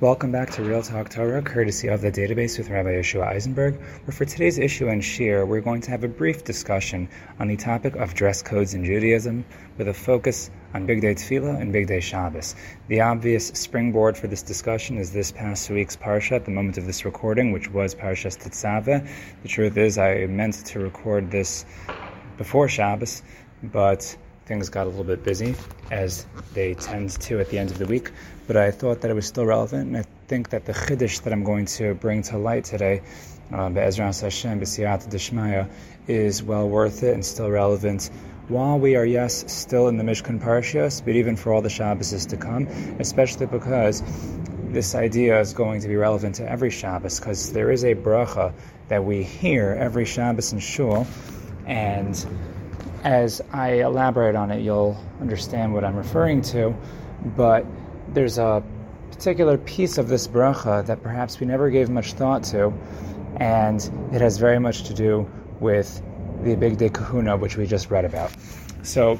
Welcome back to Real Talk Torah, courtesy of the database with Rabbi Yeshua Eisenberg, where for today's issue and shiur, we're going to have a brief discussion on the topic of dress codes in Judaism, with a focus on Bigdei Tefillah and Bigdei Shabbos. The obvious springboard for this discussion is this past week's Parsha at the moment of this recording, which was Parshas Tetzaveh. The truth is, I meant to record this before Shabbos, but things got a little bit busy, as they tend to at the end of the week. But I thought that it was still relevant, and I think that the chiddush that I'm going to bring to light today, uh, Be'ezras Hashem, B'siyat Dishmaya, is well worth it and still relevant while we are, yes, still in the Mishkan Parshas, but even for all the Shabbos to come, especially because this idea is going to be relevant to every Shabbos, because there is a bracha that we hear every Shabbos in Shul, and as I elaborate on it, you'll understand what I'm referring to. But there's a particular piece of this bracha that perhaps we never gave much thought to, and it has very much to do with the Bigdei Kehuna, which we just read about. So,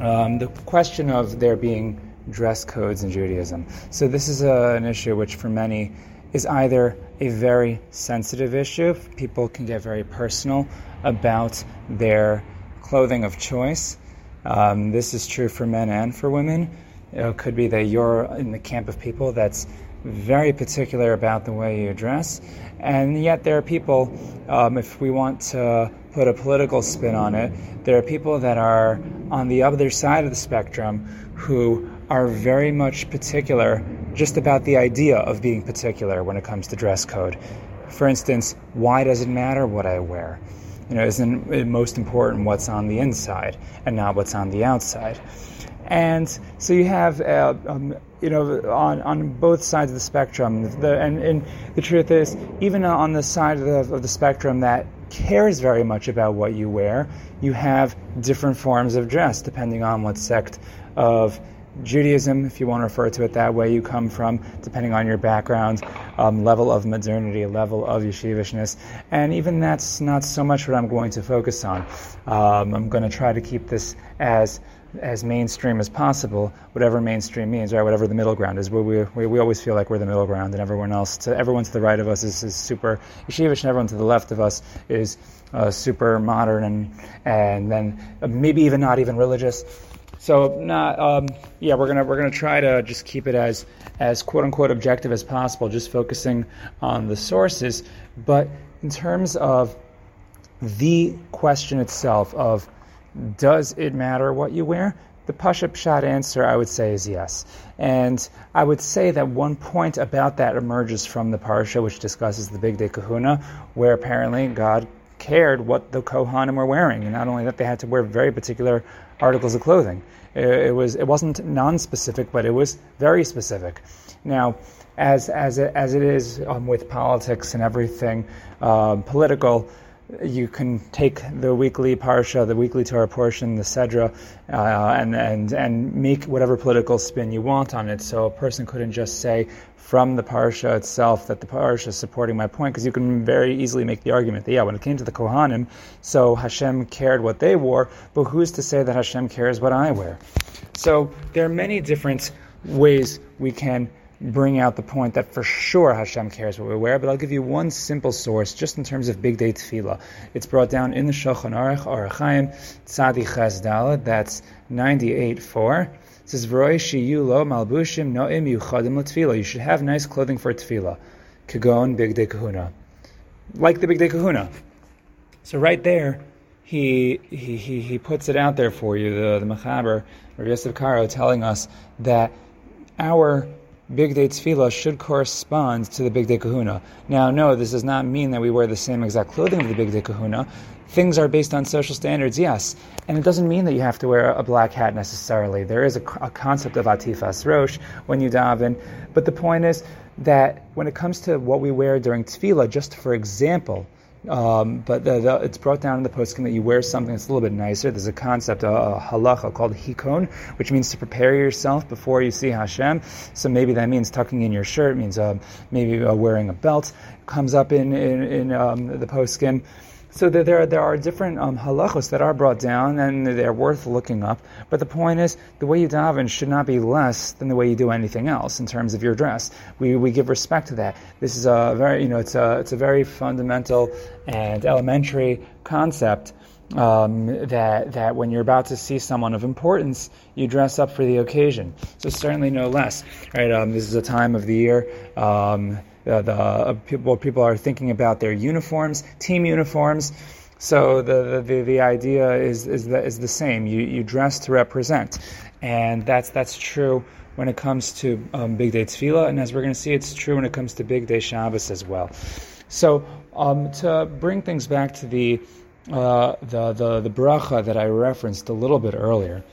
um, the question of there being dress codes in Judaism. So, this is a, an issue which, for many, is either a very sensitive issue. People can get very personal about their clothing of choice. Um, this is true for men and for women. It could be that you're in the camp of people that's very particular about the way you dress, and yet there are people, um, if we want to put a political spin on it, there are people that are on the other side of the spectrum who are very much particular just about the idea of being particular when it comes to dress code. For instance, why does it matter what I wear? You know, isn't it most important what's on the inside and not what's on the outside? And so you have, uh, um, you know, on, on both sides of the spectrum. The, and, and the truth is, even on the side of the, of the spectrum that cares very much about what you wear, you have different forms of dress depending on what sect of Judaism, if you want to refer to it that way, you come from, depending on your background, um, level of modernity, level of yeshivishness, and even that's not so much what I'm going to focus on. Um, I'm going to try to keep this as as mainstream as possible, whatever mainstream means, right? Whatever the middle ground is. We, we, we always feel like we're the middle ground, and everyone else, to everyone to the right of us is, is super yeshivish, and everyone to the left of us is uh, super modern, and and then maybe even not even religious. So not um, yeah, we're gonna we're gonna try to just keep it as as quote unquote objective as possible, just focusing on the sources. But in terms of the question itself of does it matter what you wear? The Pasha Pshat answer, I would say, is yes. And I would say that one point about that emerges from the Parsha, which discusses the Bigdei Kehuna, where apparently God cared what the Kohanim were wearing. And not only that, they had to wear very particular articles of clothing. It, it was it wasn't non-specific, but it was very specific. Now, as as it, as it is um, with politics and everything uh, political, you can take the weekly parsha, the weekly Torah portion, the Sedra, uh, and, and, and make whatever political spin you want on it. So a person couldn't just say from the parsha itself that the parsha is supporting my point, because you can very easily make the argument that, yeah, when it came to the Kohanim, so Hashem cared what they wore, but who's to say that Hashem cares what I wear? So there are many different ways we can bring out the point that for sure Hashem cares what we wear, but I'll give you one simple source just in terms of Bigdei Tefillah. It's brought down in the Shulchan Aruch, Orach Chaim, Tzadi Ches Dalet, that's 98.4. It says, V'roi shiyu lo malbushim no'im yuchadim l'tefillah. You should have nice clothing for tefillah. Kagon Bigdei Kahuna. Like the big Bigdei Kahuna. So right there, he, he, he, he puts it out there for you, the, the Mechaber, Rav Yosef Karo, telling us that our Bigdei Tefillah should correspond to the Bigdei Kahuna. Now, no, this does not mean that we wear the same exact clothing of the Bigdei Kahuna. Things are based on social standards, yes. And it doesn't mean that you have to wear a black hat necessarily. There is a, a concept of atifas rosh when you daven. But the point is that when it comes to what we wear during tefillah, just for example, um, but the, the, it's brought down in the poskim that you wear something that's a little bit nicer. There's a concept, a, a halacha called hikon, which means to prepare yourself before you see Hashem. So maybe that means tucking in your shirt, means uh, maybe uh, wearing a belt. Comes up in in, in um, the poskim. So there, there are different um, halachos that are brought down, and they're worth looking up. But the point is, the way you daven should not be less than the way you do anything else in terms of your dress. We, we give respect to that. This is a very, you know, it's a, it's a very fundamental and elementary concept. Um, that that when you're about to see someone of importance, you dress up for the occasion. So certainly no less, right? Um, this is a time of the year. Um, uh, the uh, people people are thinking about their uniforms, team uniforms. So the, the, the idea is is the, is the same. You you dress to represent, and that's that's true when it comes to um, Bigdei Tefillah, and as we're going to see, it's true when it comes to Bigdei Shabbos as well. So um, to bring things back to the uh, the, the the bracha that I referenced a little bit earlier,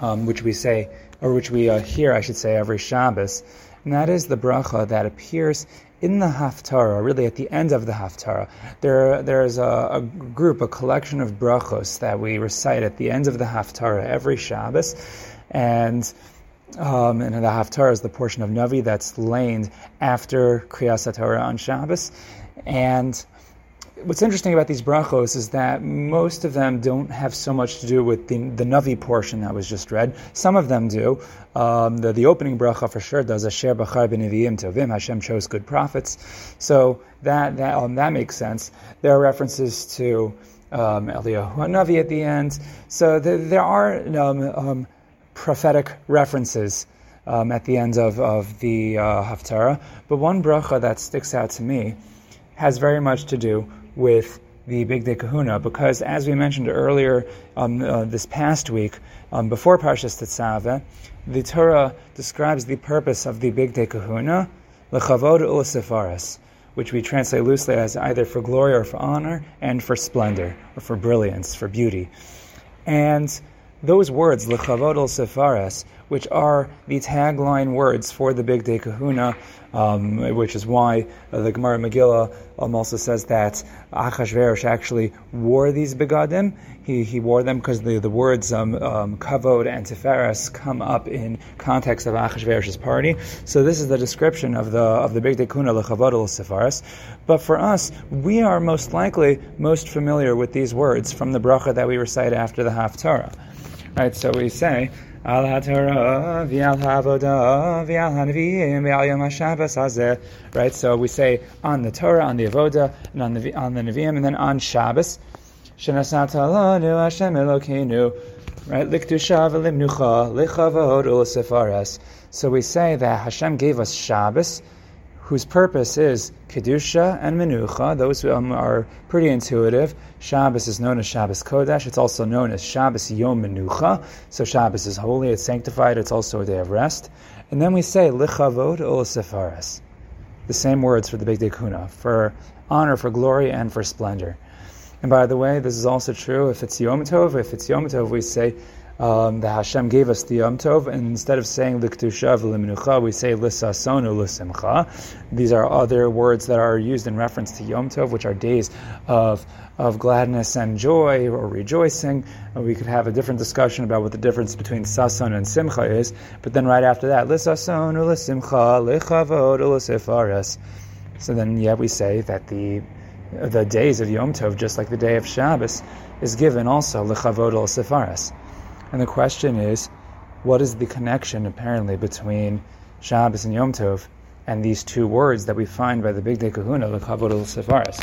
um, which we say or which we uh, hear, I should say, every Shabbos and that is the bracha that appears in the Haftarah, really at the end of the Haftarah. There, there's a, a, group, a collection of brachos that we recite at the end of the Haftarah every Shabbos, and um, and the Haftarah is the portion of Navi that's laid after Kriyas Torah on Shabbos, and what's interesting about these brachos is that most of them don't have so much to do with the, the Navi portion that was just read. Some of them do. Um, the, the opening bracha for sure does. Asher b'char b'neviim tovim. Hashem chose good prophets. So that that um, that makes sense. There are references to um, Eliyahu Navi at the end. So the, there are um, um, prophetic references. Um, at the end of, of the uh, Haftarah. But one bracha that sticks out to me has very much to do with the Bigdei Kahuna because, as we mentioned earlier um, uh, this past week, um, before Parshas Tetzaveh, the Torah describes the purpose of the Bigdei Kahuna, lechavod u'sefaris, which we translate loosely as either for glory or for honor, and for splendor, or for brilliance, for beauty. And those words, lechavod u'sefaris, which are the tagline words for the Bigdei Kahuna, um, which is why uh, the Gemara Megillah um, also says that Achashverosh actually wore these begadim. He, he wore them because the, the words um, um, kavod and tiferes come up in context of Achashverosh's party. So this is the description of the of the Bigdei lechavod sefaris. But for us, we are most likely most familiar with these words from the bracha that we recite after the Haftarah. Right, so we say Right, so we say on the Torah, on the avoda, and on the, on the Nevi'im, and then on Shabbos. Alanu Hashem Elokeinu. Right, Likdusha V'limnucha, Lichavod Ul So we say that Hashem gave us Shabbos, whose purpose is Kedusha and Menucha. Those um, are pretty intuitive. Shabbos is known as Shabbos Kodesh. It's also known as Shabbos Yom Menucha. So Shabbos is holy, it's sanctified, it's also a day of rest. And then we say Lichavod Ol Sefaris. The same words for the Bigdei Kehuna, for honor, for glory, and for splendor. And by the way, this is also true if it's Yom Tov. If it's Yom Tov, we say um, the Hashem gave us the Yom Tov, and instead of saying Liktusha v'liminucha, we say Lisasonu l'simcha. These are other words that are used in reference to Yom Tov, which are days of of gladness and joy or rejoicing. We could have a different discussion about what the difference between sason and simcha is, but then right after that, Lisasonu l'simcha, lichavod l'sifares. So then, yeah, we say that the the days of Yom Tov, just like the day of Shabbos, is given also lichavod l'sifares. And the question is, what is the connection apparently between Shabbos and Yom Tov and these two words that we find by the Bigdei Kahuna, the Kavod Sefaris?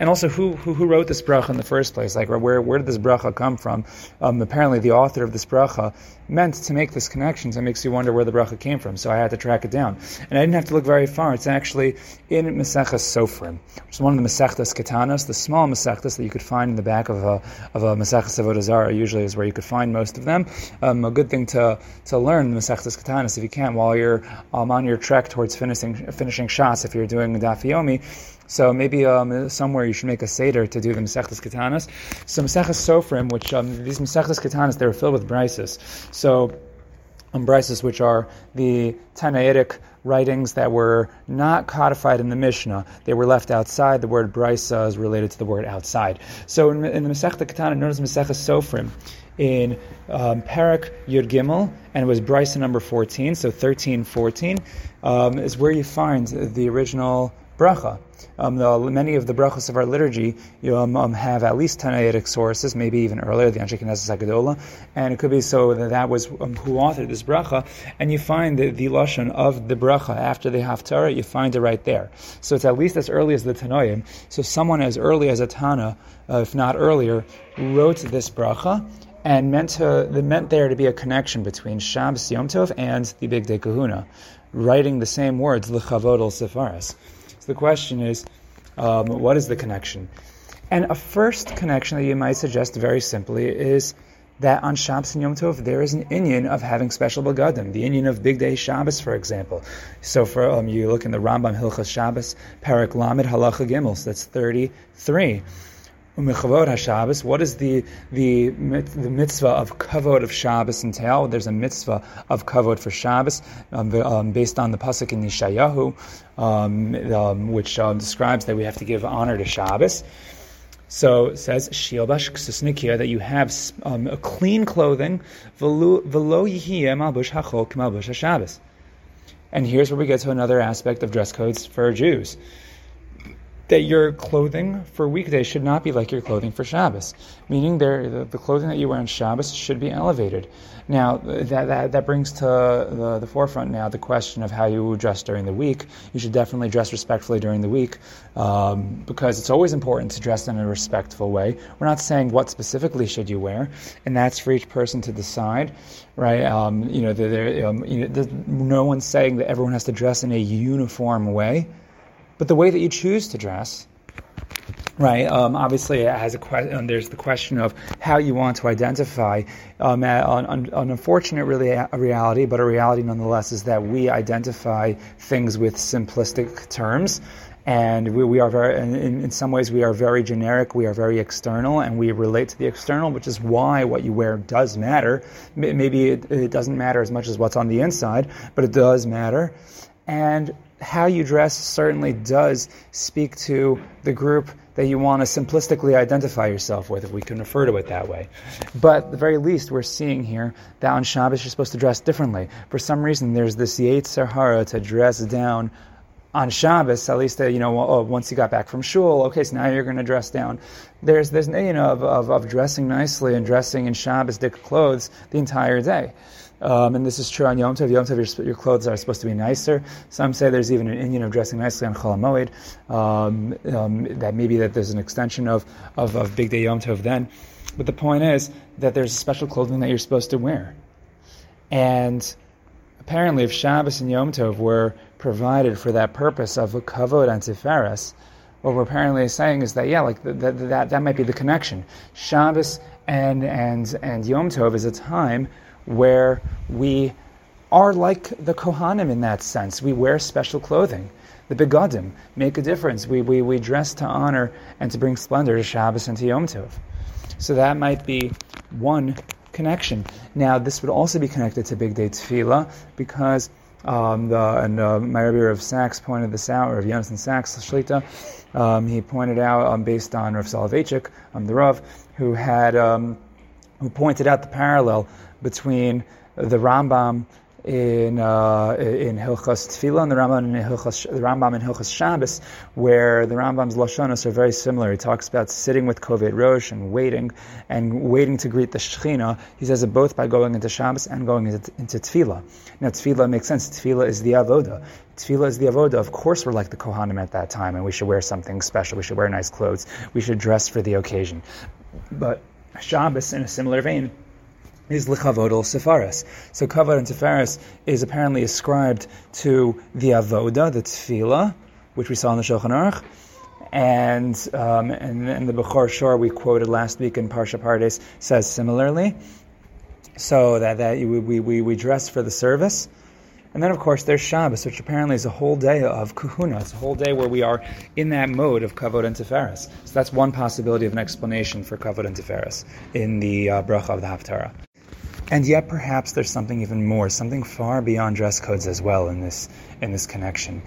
And also, who, who, who wrote this bracha in the first place? Like, where where did this bracha come from? Um, apparently, the author of this bracha meant to make this connection. So it makes you wonder where the bracha came from. So I had to track it down, and I didn't have to look very far. It's actually in Maseches Sofrim, which is one of the Masechtas Ketanos, the small Masechtas that you could find in the back of a of a Maseches Avodah. Usually, is where you could find most of them. Um, a good thing to to learn the Masechtas Ketanos if you can while you're um, on your trek towards finishing finishing Shas. If you're doing Daf Yomi so maybe um, somewhere you should make a seder to do the Masechtas Ketanas. So Masechtas Sofrim, which um, these Masechtas Ketanas, they're filled with brises. So um, brises, which are the Tanaitic writings that were not codified in the Mishnah. They were left outside. The word brisa is related to the word outside. So in, in the Masechta Ketana, notice Masechta Sofrim in um, Parak Yud Gimel, and it was brisa number 14, so 13, 14, um, is where you find the original bracha. Um, the, many of the brachos of our liturgy um, um, have at least Tanaitic sources, maybe even earlier, the Anshe Knesset Hagadola, and it could be so that that was um, who authored this bracha, and you find the, the lashon of the bracha after the haftarah, you find it right there. So it's at least as early as the Tanoim. So someone as early as a Tana, uh, if not earlier, wrote this bracha, and meant to meant there to be a connection between Shabbos Yom Tov and the Bigdei Kehuna, writing the same words lechavod al sefaris. The question is, um, what is the connection? And a first connection that you might suggest very simply is that on Shabbos and Yom Tov there is an inyan of having special begadim, the inyan of Bigdei Shabbos, for example. So for um, you look in the Rambam Hilchas Shabbos, Parak Lamed Halacha Gimel, so that's 33. Umechavod HaShabbos, what is the, the, the mitzvah of kavod of Shabbos entail? There's a mitzvah of kavod for Shabbos um, um, based on the pasuk in Yeshayahu, um, um which uh, describes that we have to give honor to Shabbos. So it says Shilbash Ksusnikia that you have um, a clean clothing, velo malbush hachol malbush Shabbos. And here's where we get to another aspect of dress codes for Jews that your clothing for weekdays should not be like your clothing for Shabbos, meaning the, the clothing that you wear on Shabbos should be elevated. Now, that, that, that brings to the, the forefront now the question of how you dress during the week. You should definitely dress respectfully during the week um, because it's always important to dress in a respectful way. We're not saying what specifically should you wear, and that's for each person to decide, right? Um, you know, um, you know no one's saying that everyone has to dress in a uniform way. But the way that you choose to dress, right? Um, obviously, it has a question. There's the question of how you want to identify. Um, an, an, unfortunate really a reality, but a reality nonetheless, is that we identify things with simplistic terms. And we, we are very, in, in, some ways, we are very generic. We are very external, and we relate to the external, which is why what you wear does matter. Maybe it, it doesn't matter as much as what's on the inside, but it does matter. And how you dress certainly does speak to the group that you want to simplistically identify yourself with, if we can refer to it that way. But at the very least, we're seeing here that on Shabbos you're supposed to dress differently. For some reason, there's this Yetzer to dress down on Shabbos, at least, uh, you know, oh, once you got back from shul, okay, so now you're going to dress down. There's this, you know, of, of, of dressing nicely and dressing in Shabbos dick clothes the entire day. Um, and this is true on Yom Tov. Yom Tov, your, your, clothes are supposed to be nicer. Some say there's even an inyan of dressing nicely on Chol Hamoed. Um, um, that maybe that there's an extension of, of, of Bigdei Yom Tov then. But the point is that there's special clothing that you're supposed to wear. And apparently, if Shabbos and Yom Tov were provided for that purpose of a kavod and tiferes, what we're apparently saying is that yeah, like that, that that might be the connection. Shabbos and and and Yom Tov is a time where we are like the Kohanim in that sense. We wear special clothing. The begadim make a difference. We, we, we dress to honor and to bring splendor to Shabbos and to Yom Tov. So that might be one connection. Now, this would also be connected to Bigdei Tefillah because um, the, and uh, my Rebbe of Sachs pointed this out, or of Yonason Sachs, Shlita, um, he pointed out um, based on Rav Soloveitchik, um, the Rav, who had um, who pointed out the parallel between the Rambam in uh, in Hilchas Tefillah and the Rambam in Hilchas the Rambam in Hilchas Shabbos, where the Rambam's lashonos are very similar. He talks about sitting with Koved Rosh and waiting and waiting to greet the Shechina. He says it both by going into Shabbos and going into, into Tefillah. Now Tefillah makes sense. Tefillah is the avoda. Tefillah is the avoda. Of course, we're like the Kohanim at that time, and we should wear something special. We should wear nice clothes. We should dress for the occasion. But Shabbos, in a similar vein, is lechavod al sefaris. So kavod and sefaris is apparently ascribed to the avoda, the tefillah, which we saw in the Shulchan Aruch, and um, and, and the Bechor Shor we quoted last week in Parsha Pardes says similarly. So that that we, we, we dress for the service. And then, of course, there's Shabbos, which apparently is a whole day of kahuna. It's a whole day where we are in that mode of kavod and tiferes. So that's one possibility of an explanation for kavod and tiferes in the uh, bracha of the Haftarah. And yet, perhaps there's something even more, something far beyond dress codes as well in this in this connection,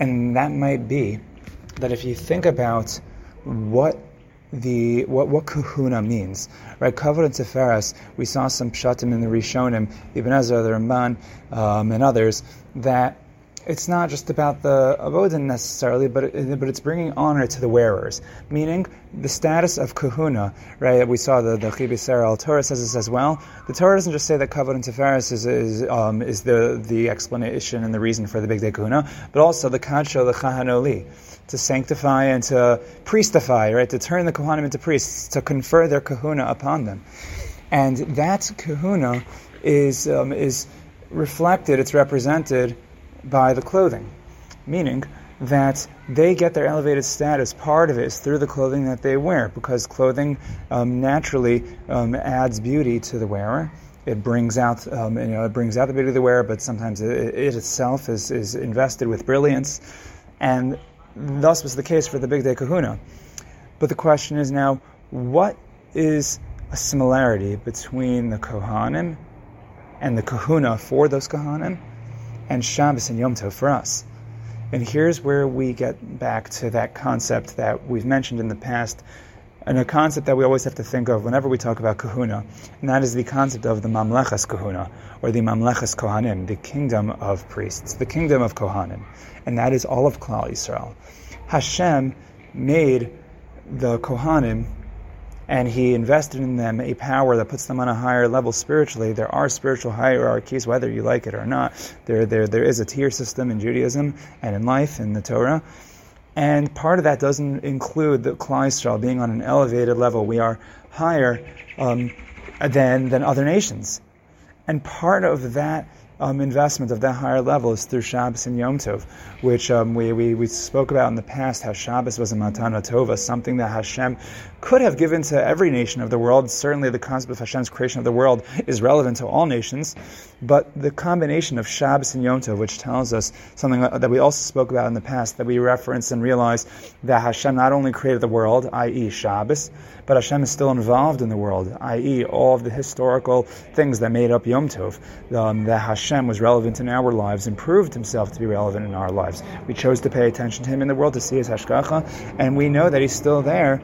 and that might be that if you think about what the what what kahuna means, right? Kavod and Tiferes, we saw some pshatim in the Rishonim, Ibn Ezra, the Ramban, um, and others that it's not just about the avodah necessarily, but it, but it's bringing honor to the wearers. Meaning the status of kahuna, right? We saw the the Chibis al Torah says this as well. The Torah doesn't just say that kavod and tiferes is is, um, is the the explanation and the reason for the bigdei kahuna, but also the kadsho the chahanoli to sanctify and to priestify, right? To turn the kohanim into priests, to confer their kahuna upon them, and that kahuna is um, is reflected. It's represented by the clothing, meaning that they get their elevated status. Part of it is through the clothing that they wear, because clothing um, naturally um, adds beauty to the wearer. It brings out, um, you know, it brings out the beauty of the wearer, but sometimes it, it itself is, is invested with brilliance, and thus was the case for the Bigdei kahuna. But the question is now, what is a similarity between the kohanim and the kahuna for those kohanim? And Shabbos and Yom Tov for us. And here's where we get back to that concept that we've mentioned in the past, and a concept that we always have to think of whenever we talk about kahuna, and that is the concept of the mamlechas kahuna, or the mamlechas kohanim, the kingdom of priests, the kingdom of kohanim, and that is all of Klal Yisrael. Hashem made the kohanim and he invested in them a power that puts them on a higher level spiritually. There are spiritual hierarchies, whether you like it or not. There, there, there is a tier system in Judaism and in life in the Torah. And part of that doesn't include the Klal being on an elevated level. We are higher um, than, than other nations. And part of that um, investment of that higher level is through Shabbos and Yom Tov, which um, we, we, we spoke about in the past, how Shabbos was a Matana Tova, something that Hashem could have given to every nation of the world. Certainly the concept of Hashem's creation of the world is relevant to all nations, but the combination of Shabbos and Yom Tov, which tells us something that we also spoke about in the past, that we reference and realize that Hashem not only created the world, i.e. Shabbos, but Hashem is still involved in the world, i.e., all of the historical things that made up Yom Tov, um, that Hashem was relevant in our lives and proved himself to be relevant in our lives. We chose to pay attention to him in the world, to see his hashgacha, and we know that he's still there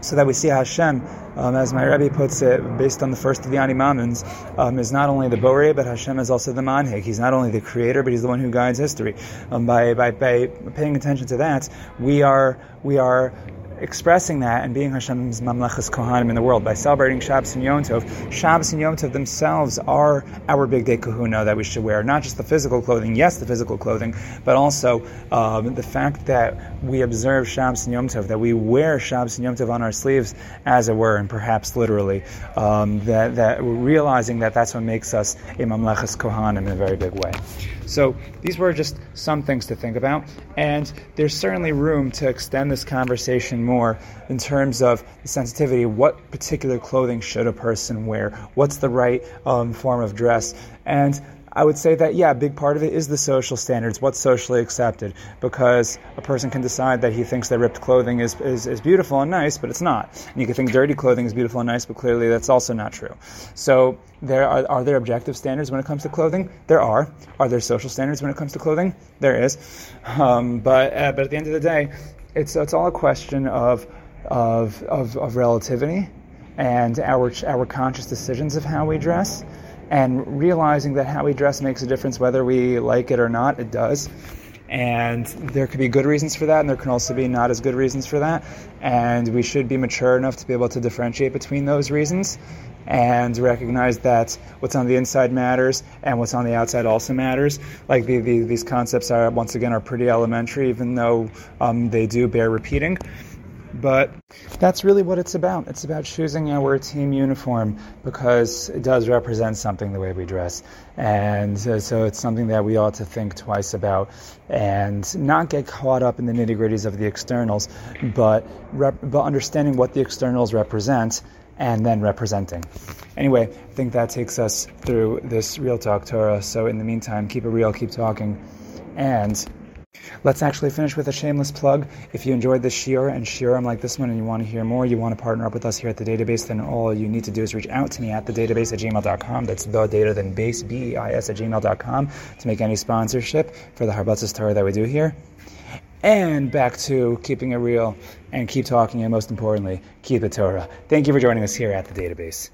so that we see Hashem, um, as my Rebbe puts it, based on the first of the Ani Maamins, um, is not only the Borei, but Hashem is also the Manhig. He's not only the creator, but he's the one who guides history. Um, by, by, by paying attention to that, we are, we are expressing that and being Hashem's Mamlechas Kohanim in the world by celebrating Shabbos and Yom Tov. Shabbos and Yom Tov themselves are our bigdei kahuna that we should wear, not just the physical clothing, yes, the physical clothing, but also um, the fact that we observe Shabbos and Yom Tov, that we wear Shabbos and Yom Tov on our sleeves, as it were, and perhaps literally, um, that, that we're realizing that that's what makes us a Mamlechas Kohanim in a very big way. So these were just some things to think about, and there's certainly room to extend this conversation more in terms of the sensitivity. What particular clothing should a person wear? What's the right um, form of dress? And I would say that, yeah, a big part of it is the social standards, what's socially accepted, because a person can decide that he thinks that ripped clothing is, is, is, beautiful and nice, but it's not. And you can think dirty clothing is beautiful and nice, but clearly that's also not true. So, there are, are there objective standards when it comes to clothing? There are. Are there social standards when it comes to clothing? There is. Um, but, uh, but at the end of the day, it's, it's all a question of, of, of, of relativity and our, our conscious decisions of how we dress and realizing that how we dress makes a difference whether we like it or not, it does. And there could be good reasons for that, and there can also be not as good reasons for that. And we should be mature enough to be able to differentiate between those reasons and recognize that what's on the inside matters and what's on the outside also matters. Like the, the, these concepts are, once again, are pretty elementary, even though um, they do bear repeating. But that's really what it's about. It's about choosing our team uniform because it does represent something the way we dress. And uh, so it's something that we ought to think twice about and not get caught up in the nitty gritties of the externals, but, rep- but understanding what the externals represent and then representing. Anyway, I think that takes us through this Real Talk Torah. So in the meantime, keep it real, keep talking, and Let's actually finish with a shameless plug. If you enjoyed this shiur and shiurim like this one and you want to hear more, you want to partner up with us here at the database, then all you need to do is reach out to me at the database at gmail.com. That's the data then base, B E I S at gmail.com to make any sponsorship for the Harbatzah Torah that we do here. And back to keeping it real and keep talking, and most importantly, keep the Torah. Thank you for joining us here at the database.